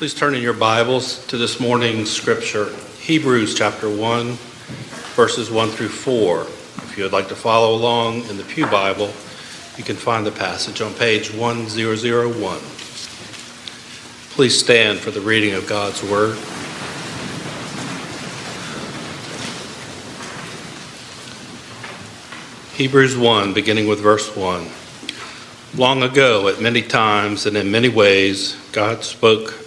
Please turn in your Bibles to this morning's scripture, Hebrews chapter 1, verses 1 through 4. If you would like to follow along in the Pew Bible, you can find the passage on page 1001. Please stand for the reading of God's Word. Hebrews 1, beginning with verse 1. Long ago, at many times and in many ways, God spoke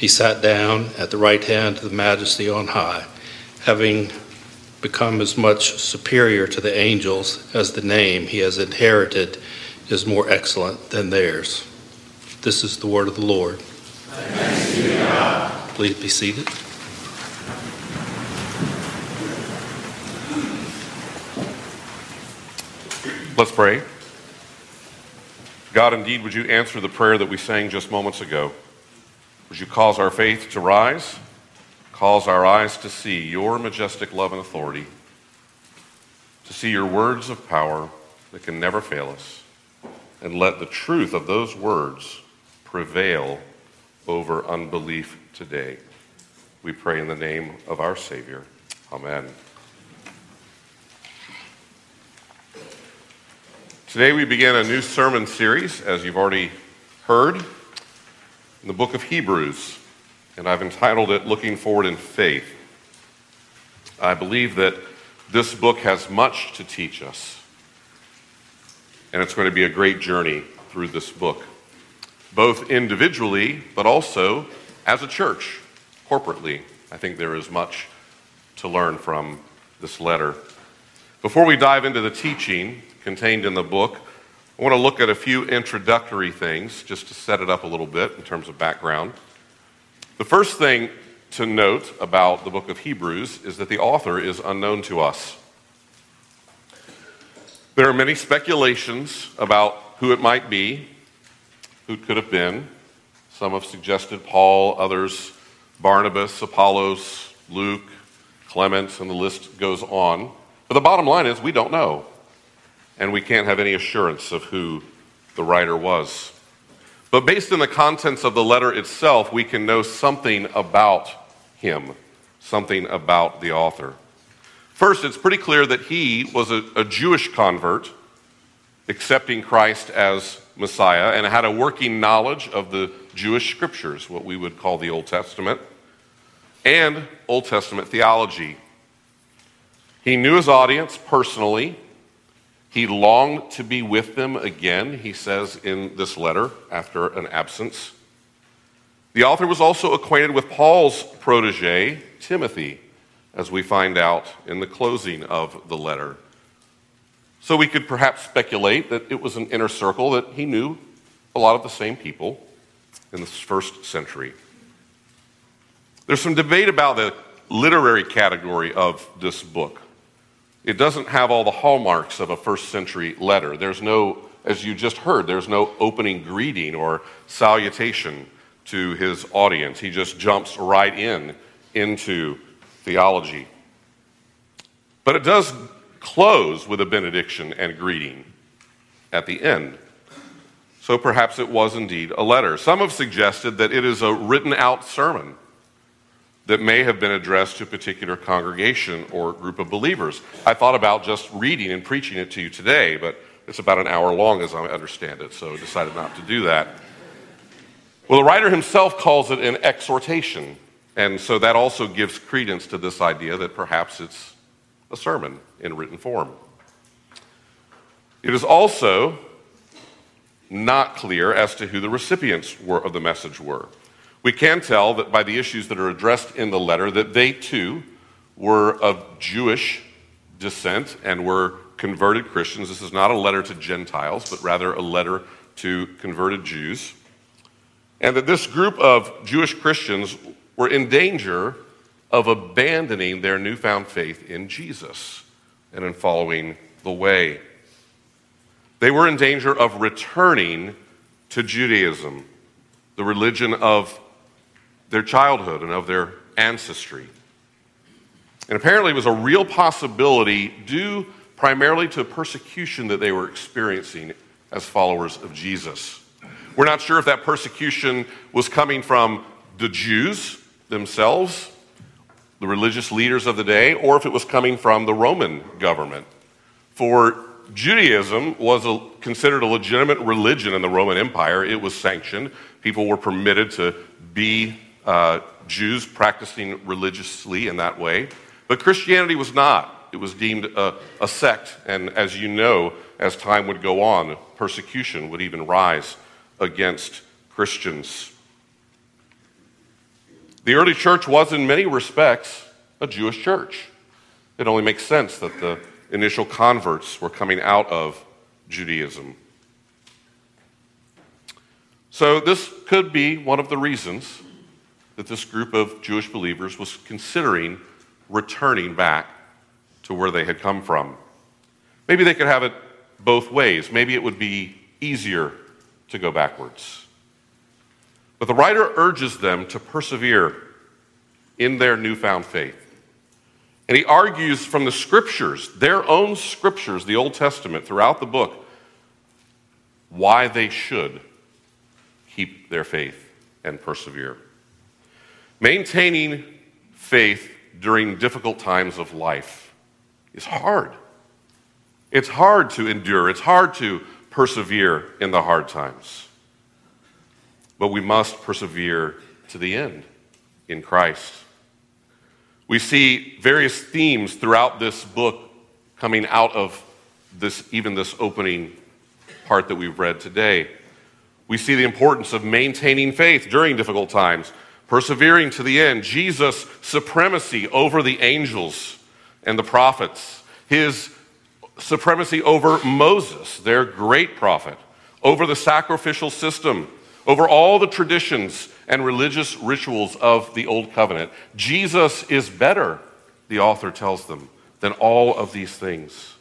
he sat down at the right hand of the majesty on high, having become as much superior to the angels as the name he has inherited is more excellent than theirs. This is the word of the Lord. Please be seated. Let's pray. God, indeed, would you answer the prayer that we sang just moments ago? Would you cause our faith to rise, cause our eyes to see your majestic love and authority, to see your words of power that can never fail us, and let the truth of those words prevail over unbelief today. We pray in the name of our Savior. Amen. Today we begin a new sermon series, as you've already heard, in the book of Hebrews, and I've entitled it Looking Forward in Faith. I believe that this book has much to teach us, and it's going to be a great journey through this book, both individually, but also as a church, corporately. I think there is much to learn from this letter. Before we dive into the teaching, contained in the book. I want to look at a few introductory things just to set it up a little bit in terms of background. The first thing to note about the book of Hebrews is that the author is unknown to us. There are many speculations about who it might be, who it could have been. Some have suggested Paul, others Barnabas, Apollos, Luke, Clement, and the list goes on. But the bottom line is we don't know and we can't have any assurance of who the writer was. But based on the contents of the letter itself, we can know something about him, something about the author. First, it's pretty clear that he was a, a Jewish convert, accepting Christ as Messiah, and had a working knowledge of the Jewish scriptures, what we would call the Old Testament, and Old Testament theology. He knew his audience personally. He longed to be with them again, he says in this letter after an absence. The author was also acquainted with Paul's protege, Timothy, as we find out in the closing of the letter. So we could perhaps speculate that it was an inner circle that he knew a lot of the same people in the first century. There's some debate about the literary category of this book. It doesn't have all the hallmarks of a first century letter. There's no, as you just heard, there's no opening greeting or salutation to his audience. He just jumps right in into theology. But it does close with a benediction and greeting at the end. So perhaps it was indeed a letter. Some have suggested that it is a written out sermon that may have been addressed to a particular congregation or group of believers. I thought about just reading and preaching it to you today, but it's about an hour long as I understand it, so I decided not to do that. Well, the writer himself calls it an exhortation, and so that also gives credence to this idea that perhaps it's a sermon in written form. It is also not clear as to who the recipients were of the message were. We can tell that by the issues that are addressed in the letter that they too were of Jewish descent and were converted Christians. This is not a letter to Gentiles, but rather a letter to converted Jews. And that this group of Jewish Christians were in danger of abandoning their newfound faith in Jesus and in following the way. They were in danger of returning to Judaism, the religion of their childhood and of their ancestry. And apparently, it was a real possibility due primarily to persecution that they were experiencing as followers of Jesus. We're not sure if that persecution was coming from the Jews themselves, the religious leaders of the day, or if it was coming from the Roman government. For Judaism was a, considered a legitimate religion in the Roman Empire. It was sanctioned. People were permitted to be uh, Jews practicing religiously in that way. But Christianity was not. It was deemed a, a sect. And as you know, as time would go on, persecution would even rise against Christians. The early church was, in many respects, a Jewish church. It only makes sense that the initial converts were coming out of Judaism. So, this could be one of the reasons that this group of Jewish believers was considering returning back to where they had come from. Maybe they could have it both ways. Maybe it would be easier to go backwards. But the writer urges them to persevere in their newfound faith. And he argues from the scriptures, their own scriptures, the Old Testament, throughout the book, why they should keep their faith and persevere. Maintaining faith during difficult times of life is hard. It's hard to endure, it's hard to persevere in the hard times. But we must persevere to the end in Christ. We see various themes throughout this book coming out of this, even this opening part that we've read today. We see the importance of maintaining faith during difficult times, persevering to the end, Jesus' supremacy over the angels and the prophets, his supremacy over Moses, their great prophet, over the sacrificial system, over all the traditions and religious rituals of the Old Covenant. Jesus is better, the author tells them, than all of these things.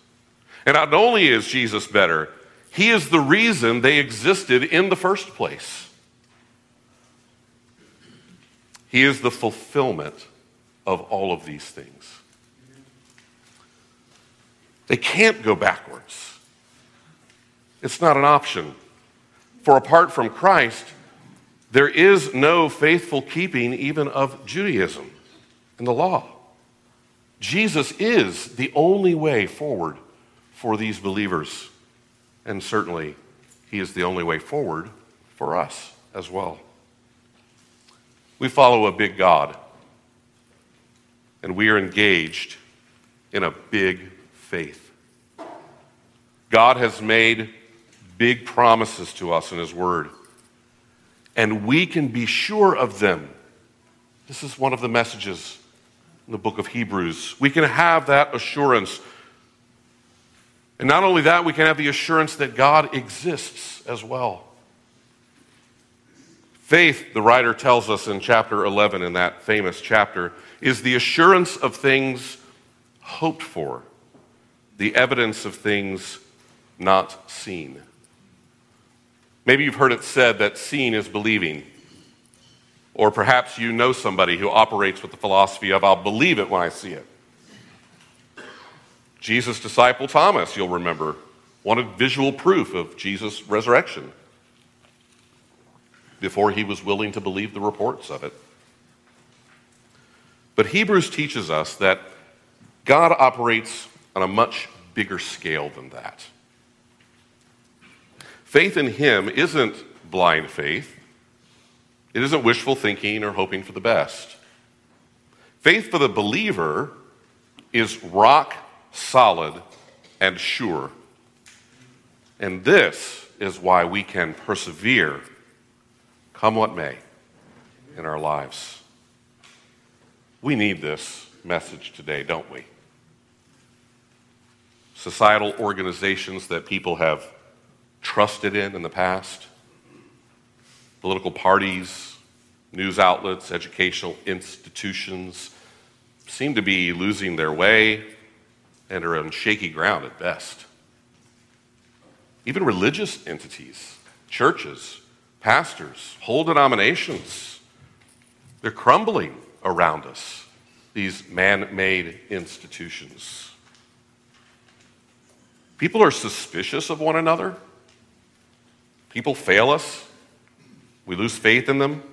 And not only is Jesus better, he is the reason they existed in the first place. He is the fulfillment of all of these things. They can't go backwards. It's not an option. For apart from Christ, there is no faithful keeping even of Judaism and the law. Jesus is the only way forward for these believers. And certainly, he is the only way forward for us as well. We follow a big God, and we are engaged in a big faith. God has made big promises to us in His Word and we can be sure of them. This is one of the messages in the book of Hebrews. We can have that assurance. And not only that, we can have the assurance that God exists as well. Faith, the writer tells us in chapter 11, in that famous chapter, is the assurance of things hoped for, the evidence of things not seen. Maybe you've heard it said that seeing is believing. Or perhaps you know somebody who operates with the philosophy of, I'll believe it when I see it. Jesus' disciple Thomas, you'll remember, wanted visual proof of Jesus' resurrection before he was willing to believe the reports of it. But Hebrews teaches us that God operates on a much bigger scale than that. Faith in Him isn't blind faith, it isn't wishful thinking or hoping for the best. Faith for the believer is rock solid and sure. And this is why we can persevere, come what may, in our lives. We need this message today, don't we? Societal organizations that people have trusted in in the past, political parties, news outlets, educational institutions seem to be losing their way and are on shaky ground at best. Even religious entities, churches, pastors, whole denominations, they're crumbling around us, these man made institutions. People are suspicious of one another. People fail us. We lose faith in them.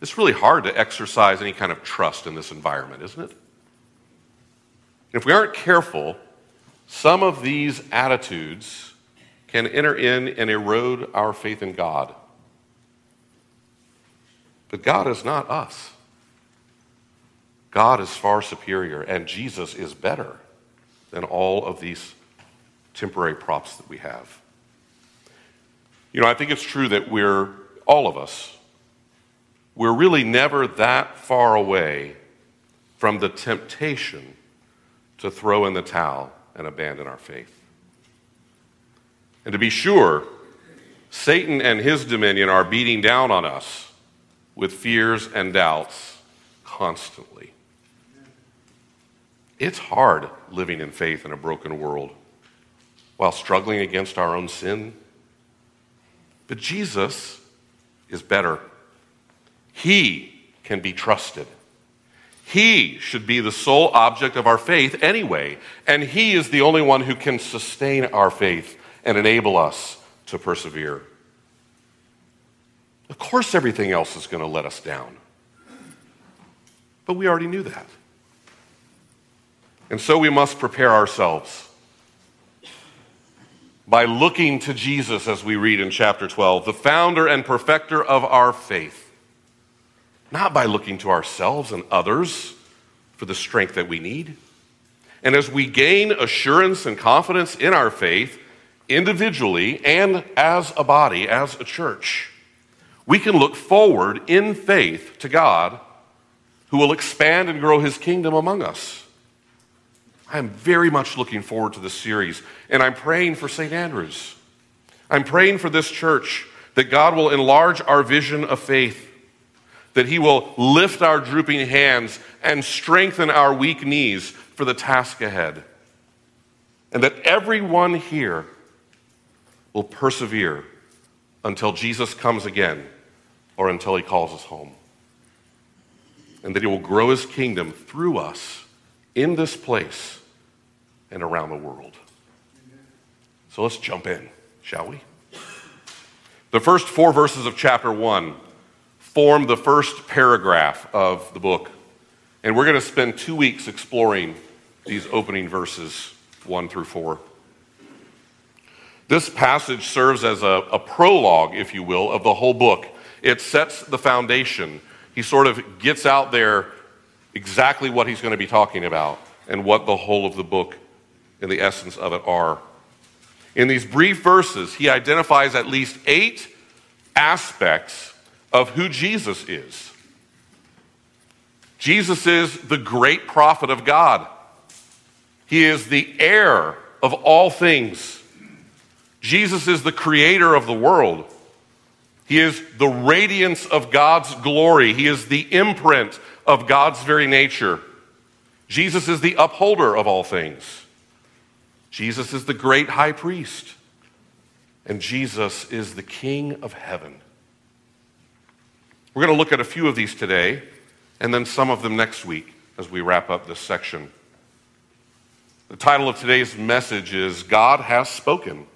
It's really hard to exercise any kind of trust in this environment, isn't it? If we aren't careful, some of these attitudes can enter in and erode our faith in God. But God is not us. God is far superior, and Jesus is better than all of these temporary props that we have. You know, I think it's true that we're, all of us, we're really never that far away from the temptation to throw in the towel and abandon our faith. And to be sure, Satan and his dominion are beating down on us with fears and doubts constantly. It's hard living in faith in a broken world while struggling against our own sin. But Jesus is better. He can be trusted. He should be the sole object of our faith anyway, and He is the only one who can sustain our faith and enable us to persevere. Of course, everything else is going to let us down. But we already knew that. And so we must prepare ourselves by looking to Jesus, as we read in chapter 12, the founder and perfecter of our faith, not by looking to ourselves and others for the strength that we need. And as we gain assurance and confidence in our faith, individually and as a body, as a church, we can look forward in faith to God who will expand and grow his kingdom among us. I am very much looking forward to this series, and I'm praying for St. Andrews. I'm praying for this church that God will enlarge our vision of faith, that He will lift our drooping hands and strengthen our weak knees for the task ahead, and that everyone here will persevere until Jesus comes again or until He calls us home, and that He will grow His kingdom through us in this place and around the world. So let's jump in, shall we? The first four verses of chapter 1 form the first paragraph of the book. And we're going to spend two weeks exploring these opening verses 1 through 4. This passage serves as a, a, prologue, if you will, of the whole book. It sets the foundation. He sort of gets out there exactly what he's going to be talking about and what the whole of the book and the essence of it are. In these brief verses, he identifies at least eight aspects of who Jesus is. Jesus is the great prophet of God. He is the heir of all things. Jesus is the creator of the world. He is the radiance of God's glory. He is the imprint of God's very nature. Jesus is the upholder of all things. Jesus is the great high priest, and Jesus is the King of heaven. We're going to look at a few of these today, and then some of them next week as we wrap up this section. The title of today's message is God Has Spoken.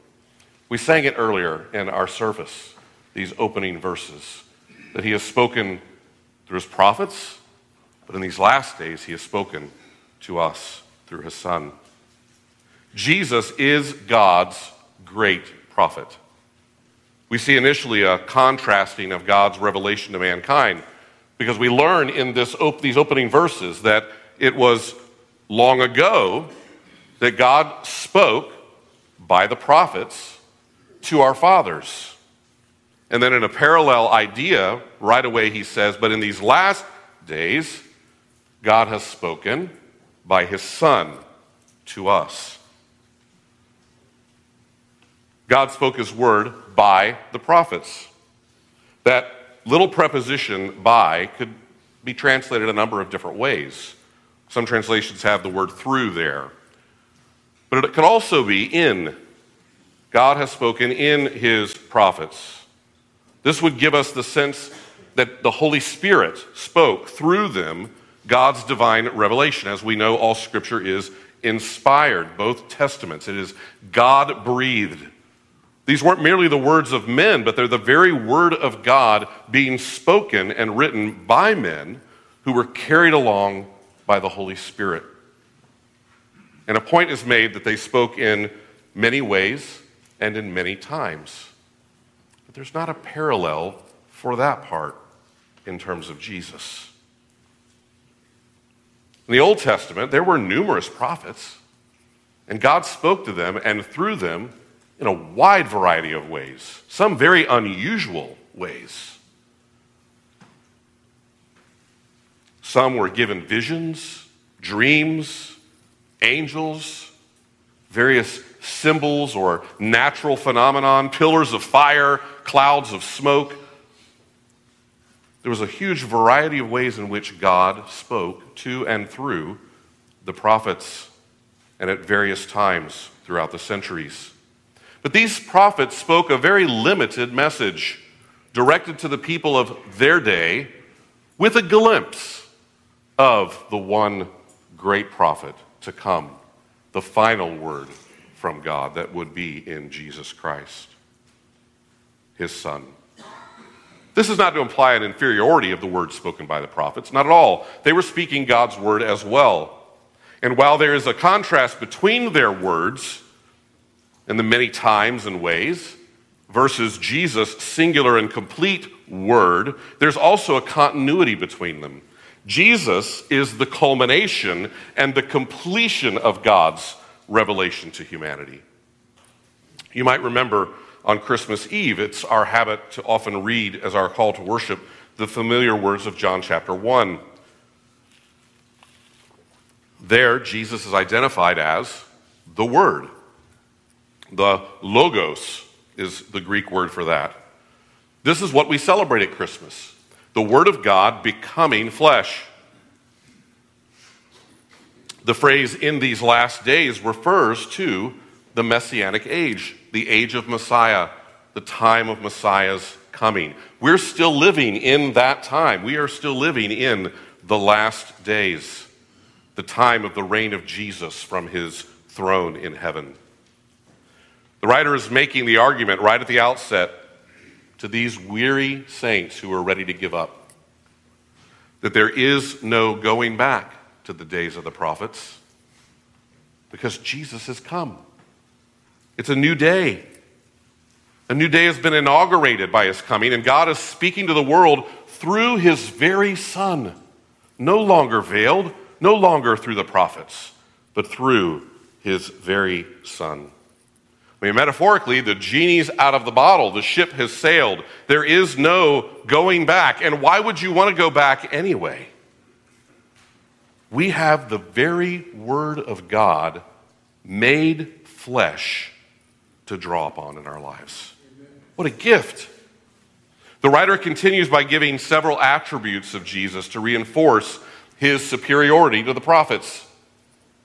We sang it earlier in our service, these opening verses, that He has spoken through His prophets, but in these last days, He has spoken to us through His Son. Jesus is God's great prophet. We see initially a contrasting of God's revelation to mankind because we learn in this op- these opening verses that it was long ago that God spoke by the prophets to our fathers. And then in a parallel idea, right away he says, But in these last days, God has spoken by his Son to us. God spoke his word by the prophets. That little preposition by could be translated a number of different ways. Some translations have the word through there. But it could also be in. God has spoken in his prophets. This would give us the sense that the Holy Spirit spoke through them God's divine revelation. As we know, all scripture is inspired, both testaments. It is God breathed. These weren't merely the words of men, but they're the very word of God being spoken and written by men who were carried along by the Holy Spirit. And a point is made that they spoke in many ways and in many times. But there's not a parallel for that part in terms of Jesus. In the Old Testament, there were numerous prophets, and God spoke to them and through them in a wide variety of ways, some very unusual ways. Some were given visions, dreams, angels, various symbols or natural phenomenon, pillars of fire, clouds of smoke. There was a huge variety of ways in which God spoke to and through the prophets and at various times throughout the centuries. But these prophets spoke a very limited message directed to the people of their day with a glimpse of the one great prophet to come, the final word from God that would be in Jesus Christ, his son. This is not to imply an inferiority of the words spoken by the prophets, not at all. They were speaking God's word as well. And while there is a contrast between their words and the many times and ways versus Jesus' singular and complete word, there's also a continuity between them. Jesus is the culmination and the completion of God's revelation to humanity. You might remember on Christmas Eve, it's our habit to often read as our call to worship the familiar words of John chapter 1. There, Jesus is identified as the Word. The Logos is the Greek word for that. This is what we celebrate at Christmas the Word of God becoming flesh. The phrase in these last days refers to the messianic age, the age of Messiah, the time of Messiah's coming. We're still living in that time. We are still living in the last days, the time of the reign of Jesus from his throne in heaven. The writer is making the argument right at the outset to these weary saints who are ready to give up that there is no going back to the days of the prophets because Jesus has come. It's a new day. A new day has been inaugurated by his coming, and God is speaking to the world through his very Son, no longer veiled, no longer through the prophets, but through his very Son. I mean, metaphorically, the genie's out of the bottle. The ship has sailed. There is no going back. And why would you want to go back anyway? We have the very Word of God made flesh to draw upon in our lives. What a gift. The writer continues by giving several attributes of Jesus to reinforce his superiority to the prophets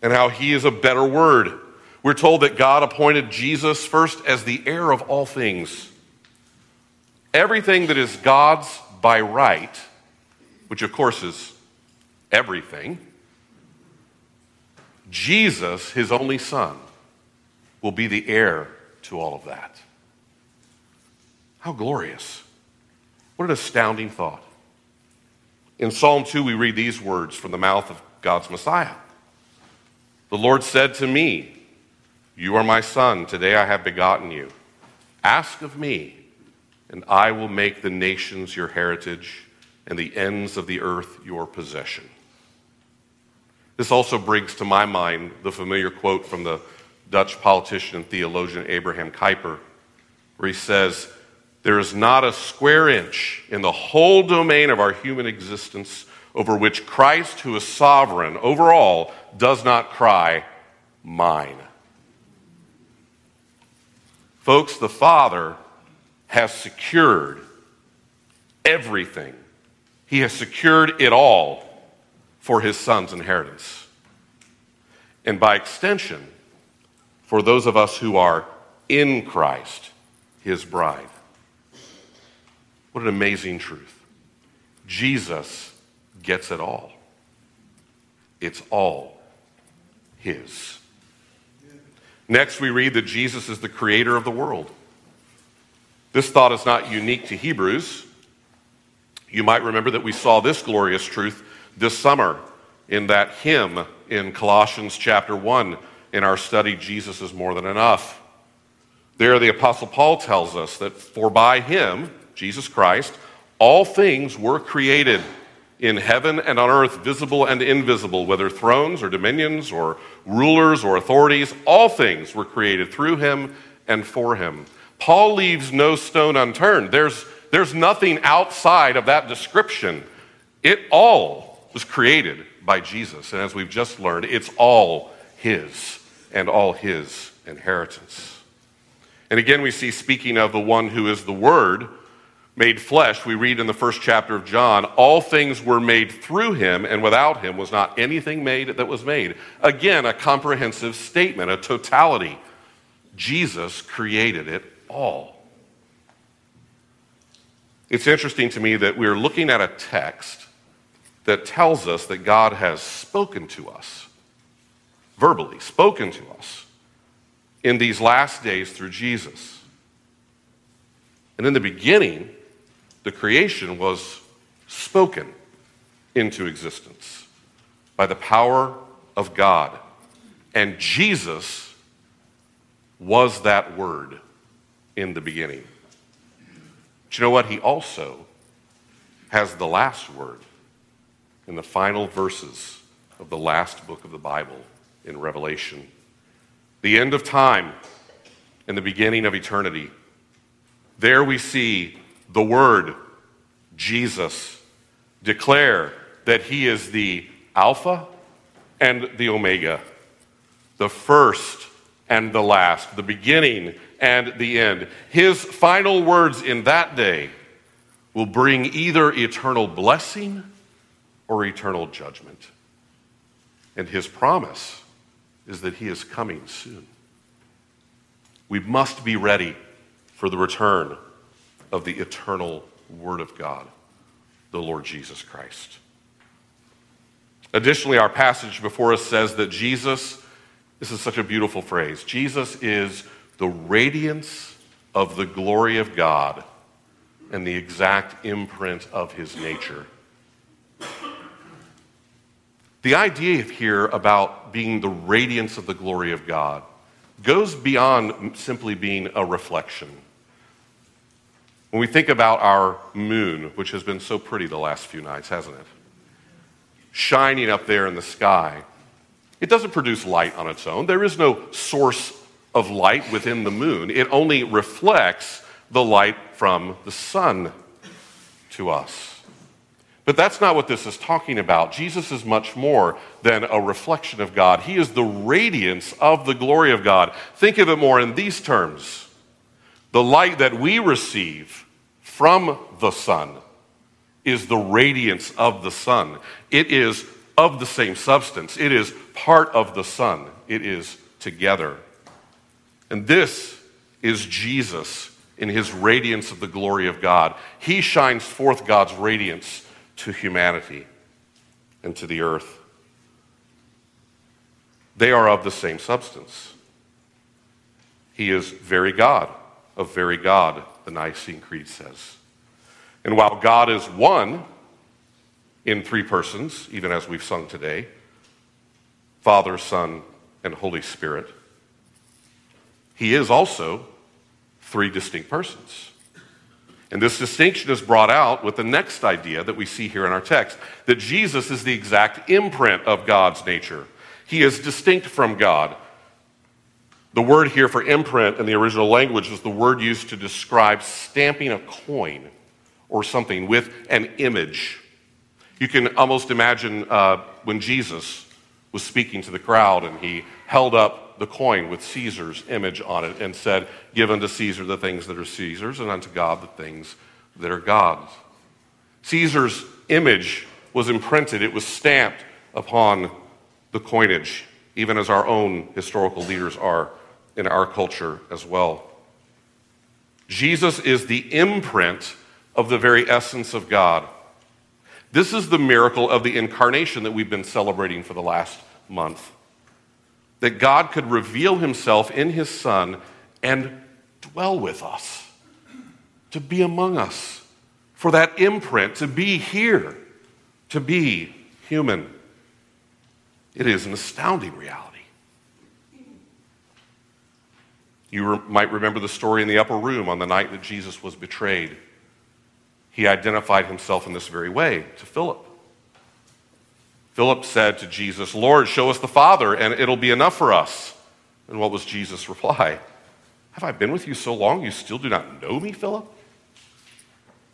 and how he is a better word. We're told that God appointed Jesus first as the heir of all things. Everything that is God's by right, which of course is everything, Jesus, his only son, will be the heir to all of that. How glorious. What an astounding thought. In Psalm 2, we read these words from the mouth of God's Messiah The Lord said to me, You are my son, today I have begotten you. Ask of me, and I will make the nations your heritage and the ends of the earth your possession. This also brings to my mind the familiar quote from the Dutch politician and theologian Abraham Kuyper, where he says, There is not a square inch in the whole domain of our human existence over which Christ, who is sovereign over all, does not cry, Mine. Folks, the Father has secured everything. He has secured it all for his son's inheritance. And by extension, for those of us who are in Christ, his bride. What an amazing truth. Jesus gets it all. It's all his. Next, we read that Jesus is the creator of the world. This thought is not unique to Hebrews. You might remember that we saw this glorious truth this summer in that hymn in Colossians chapter 1 in our study, Jesus is More Than Enough. There, the Apostle Paul tells us that for by him, Jesus Christ, all things were created in heaven and on earth, visible and invisible, whether thrones or dominions or rulers or authorities, all things were created through him and for him. Paul leaves no stone unturned. There's, there's nothing outside of that description. It all was created by Jesus. And as we've just learned, it's all his and all his inheritance. And again, we see, speaking of the one who is the Word made flesh, we read in the first chapter of John, all things were made through him, and without him was not anything made that was made. Again, a comprehensive statement, a totality. Jesus created it all. It's interesting to me that we're looking at a text that tells us that God has spoken to us, verbally, spoken to us in these last days through Jesus. And in the beginning, the creation was spoken into existence by the power of God. And Jesus was that word in the beginning. But you know what? He also has the last word in the final verses of the last book of the Bible in Revelation. The end of time and the beginning of eternity. There we see the Word, Jesus, declare that He is the Alpha and the Omega, the first and the last, the beginning and the end. His final words in that day will bring either eternal blessing or eternal judgment. And his promise is that he is coming soon. We must be ready for the return of the eternal Word of God, the Lord Jesus Christ. Additionally, our passage before us says that Jesus, this is such a beautiful phrase, Jesus is the radiance of the glory of God and the exact imprint of his nature. The idea here about being the radiance of the glory of God goes beyond simply being a reflection. When we think about our moon, which has been so pretty the last few nights, hasn't it? Shining up there in the sky, it doesn't produce light on its own. There is no source of light within the moon, it only reflects the light from the sun to us. But that's not what this is talking about. Jesus is much more than a reflection of God. He is the radiance of the glory of God. Think of it more in these terms the light that we receive from the sun is the radiance of the sun. It is of the same substance, it is part of the sun, it is together. And this is Jesus in his radiance of the glory of God. He shines forth God's radiance to humanity and to the earth. They are of the same substance. He is very God, of very God, the Nicene Creed says. And while God is one in three persons, even as we've sung today Father, Son, and Holy Spirit, he is also three distinct persons. And this distinction is brought out with the next idea that we see here in our text that Jesus is the exact imprint of God's nature. He is distinct from God. The word here for imprint in the original language is the word used to describe stamping a coin or something with an image. You can almost imagine uh, when Jesus was speaking to the crowd and he held up the coin with Caesar's image on it and said, Give unto Caesar the things that are Caesar's, and unto God the things that are God's. Caesar's image was imprinted, it was stamped upon the coinage, even as our own historical leaders are in our culture as well. Jesus is the imprint of the very essence of God. This is the miracle of the incarnation that we've been celebrating for the last month. That God could reveal himself in his Son and dwell with us, to be among us, for that imprint, to be here, to be human. It is an astounding reality. You re- might remember the story in the upper room on the night that Jesus was betrayed. He identified himself in this very way to Philip. Philip said to Jesus, Lord, show us the Father, and it'll be enough for us. And what was Jesus' reply? Have I been with you so long you still do not know me, Philip?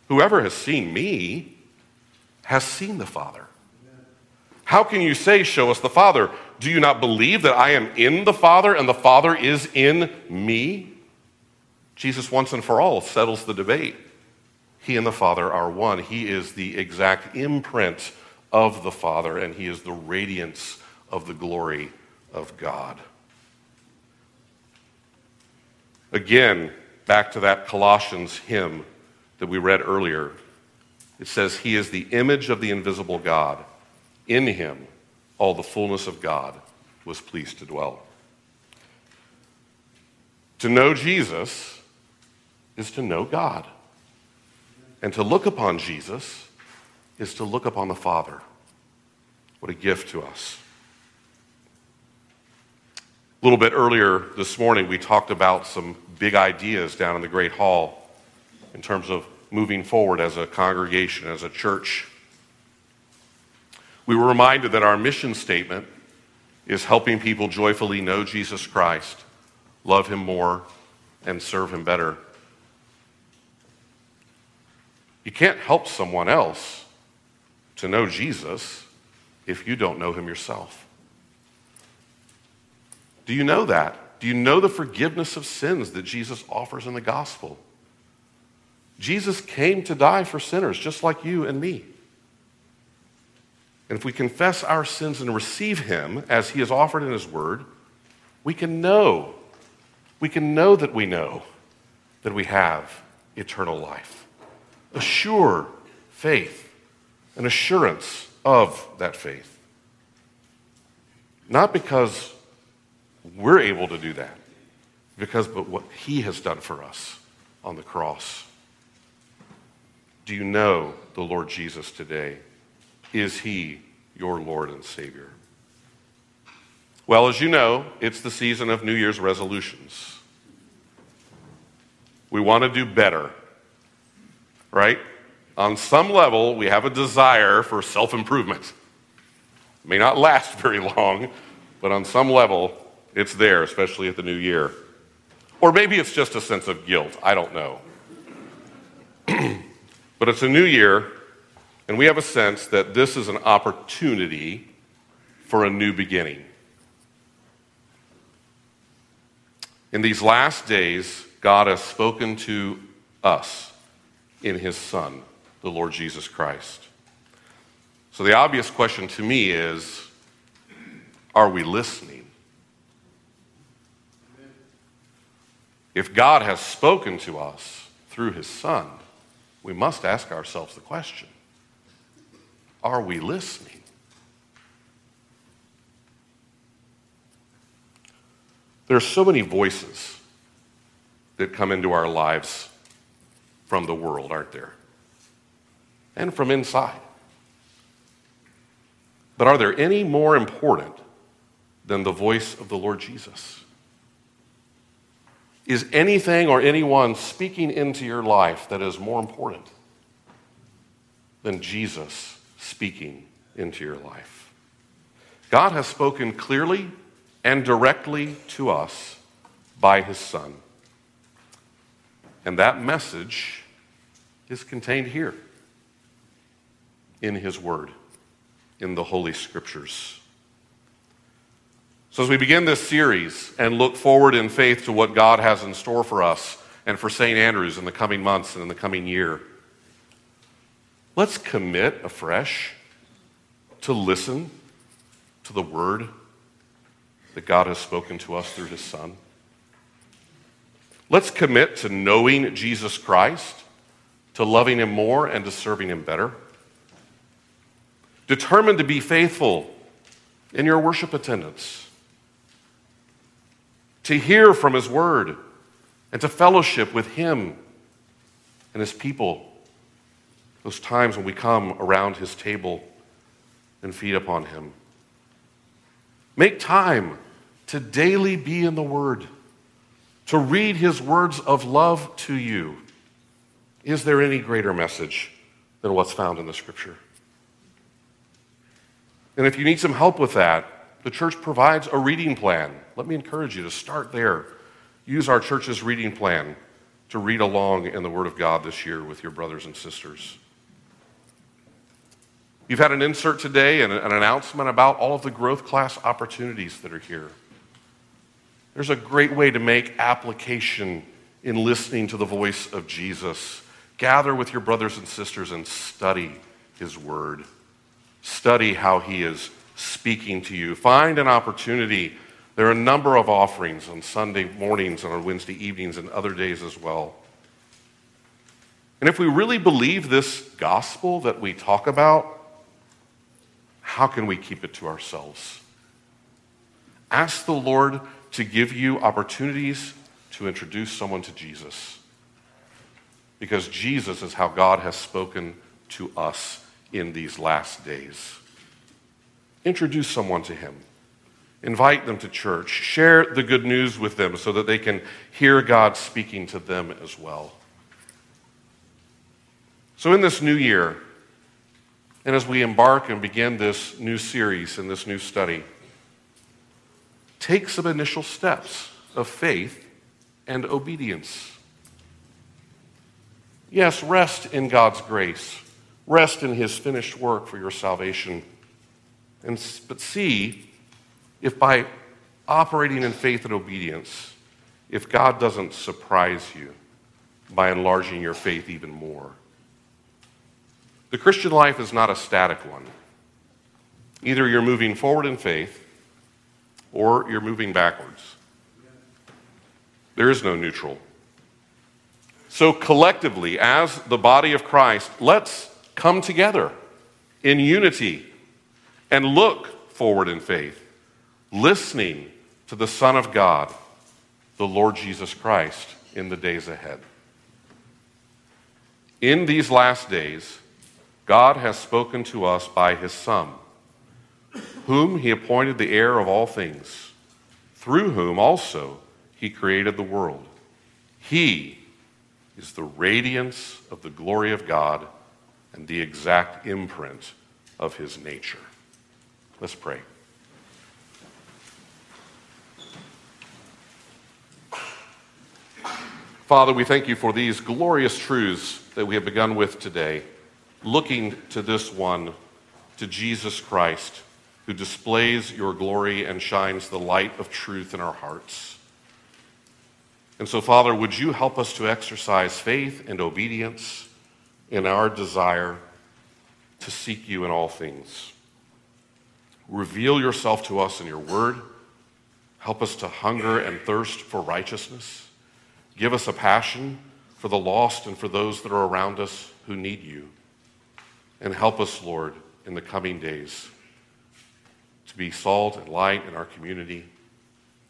Whoever has seen me has seen the Father. How can you say, Show us the Father? Do you not believe that I am in the Father and the Father is in me? Jesus, once and for all, settles the debate. He and the Father are one. He is the exact imprint of the Father, and He is the radiance of the glory of God. Again, back to that Colossians hymn that we read earlier. It says, He is the image of the invisible God. In Him, all the fullness of God was pleased to dwell. To know Jesus is to know God. And to look upon Jesus is to look upon the Father. What a gift to us. A little bit earlier this morning, we talked about some big ideas down in the Great Hall in terms of moving forward as a congregation, as a church. We were reminded that our mission statement is helping people joyfully know Jesus Christ, love Him more, and serve Him better. You can't help someone else to know Jesus if you don't know Him yourself. Do you know that? Do you know the forgiveness of sins that Jesus offers in the gospel? Jesus came to die for sinners just like you and me. And if we confess our sins and receive Him as He has offered in His Word, we can know, we can know that we know that we have eternal life. A sure faith, an assurance of that faith. Not because we're able to do that, because but what He has done for us on the cross. Do you know the Lord Jesus today? Is he your Lord and Savior? Well, as you know, it's the season of New Year's resolutions. We want to do better, right? On some level, we have a desire for self improvement. It May not last very long, but on some level, it's there, especially at the new year. Or maybe it's just a sense of guilt. I don't know. but it's a new year, and we have a sense that this is an opportunity for a new beginning. In these last days, God has spoken to us in his Son, the Lord Jesus Christ. So the obvious question to me is are we listening? If God has spoken to us through his Son, we must ask ourselves the question are we listening? There are so many voices that come into our lives from the world, aren't there? And from inside. But are there any more important than the voice of the Lord Jesus? Is anything or anyone speaking into your life that is more important than Jesus speaking into your life. God has spoken clearly and directly to us by his Son. And that message is contained here in his Word, in the Holy Scriptures. So, as we begin this series and look forward in faith to what God has in store for us and for St. Andrews in the coming months and in the coming year, let's commit afresh to listen to the word that God has spoken to us through his Son. Let's commit to knowing Jesus Christ, to loving him more, and to serving him better. Determined to be faithful in your worship attendance, to hear from his word, and to fellowship with him and his people. Those times when we come around his table and feed upon him. Make time to daily be in the Word, to read His words of love to you. Is there any greater message than what's found in the Scripture? And if you need some help with that, the church provides a reading plan. Let me encourage you to start there. Use our church's reading plan to read along in the Word of God this year with your brothers and sisters. You've had an insert today and an announcement about all of the growth class opportunities that are here. There's a great way to make application in listening to the voice of Jesus. Gather with your brothers and sisters and study his word. Study how he is speaking to you. Find an opportunity. There are a number of offerings on Sunday mornings and on Wednesday evenings and other days as well. And if we really believe this gospel that we talk about, how can we keep it to ourselves? Ask the Lord to give you opportunities to introduce someone to Jesus. Because Jesus is how God has spoken to us in these last days. Introduce someone to Him. Invite them to church. Share the good news with them so that they can hear God speaking to them as well. So, in this new year, and as we embark and begin this new series and this new study, take some initial steps of faith and obedience. Yes, rest in God's grace, rest in His finished work for your salvation. And, but see if by operating in faith and obedience, if God doesn't surprise you by enlarging your faith even more. The Christian life is not a static one. Either you're moving forward in faith or you're moving backwards. There is no neutral. So, collectively, as the body of Christ, let's come together in unity and look forward in faith, listening to the Son of God, the Lord Jesus Christ, in the days ahead. In these last days, God has spoken to us by his Son, whom he appointed the heir of all things, through whom also he created the world. He is the radiance of the glory of God and the exact imprint of his nature. Let's pray. Father, we thank you for these glorious truths that we have begun with today looking to this one, to Jesus Christ, who displays your glory and shines the light of truth in our hearts. And so, Father, would you help us to exercise faith and obedience in our desire to seek you in all things? Reveal yourself to us in your word. Help us to hunger and thirst for righteousness. Give us a passion for the lost and for those that are around us who need you. And help us, Lord, in the coming days to be salt and light in our community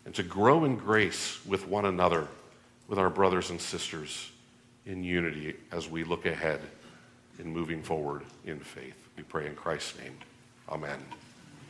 and to grow in grace with one another, with our brothers and sisters in unity as we look ahead in moving forward in faith. We pray in Christ's name. Amen.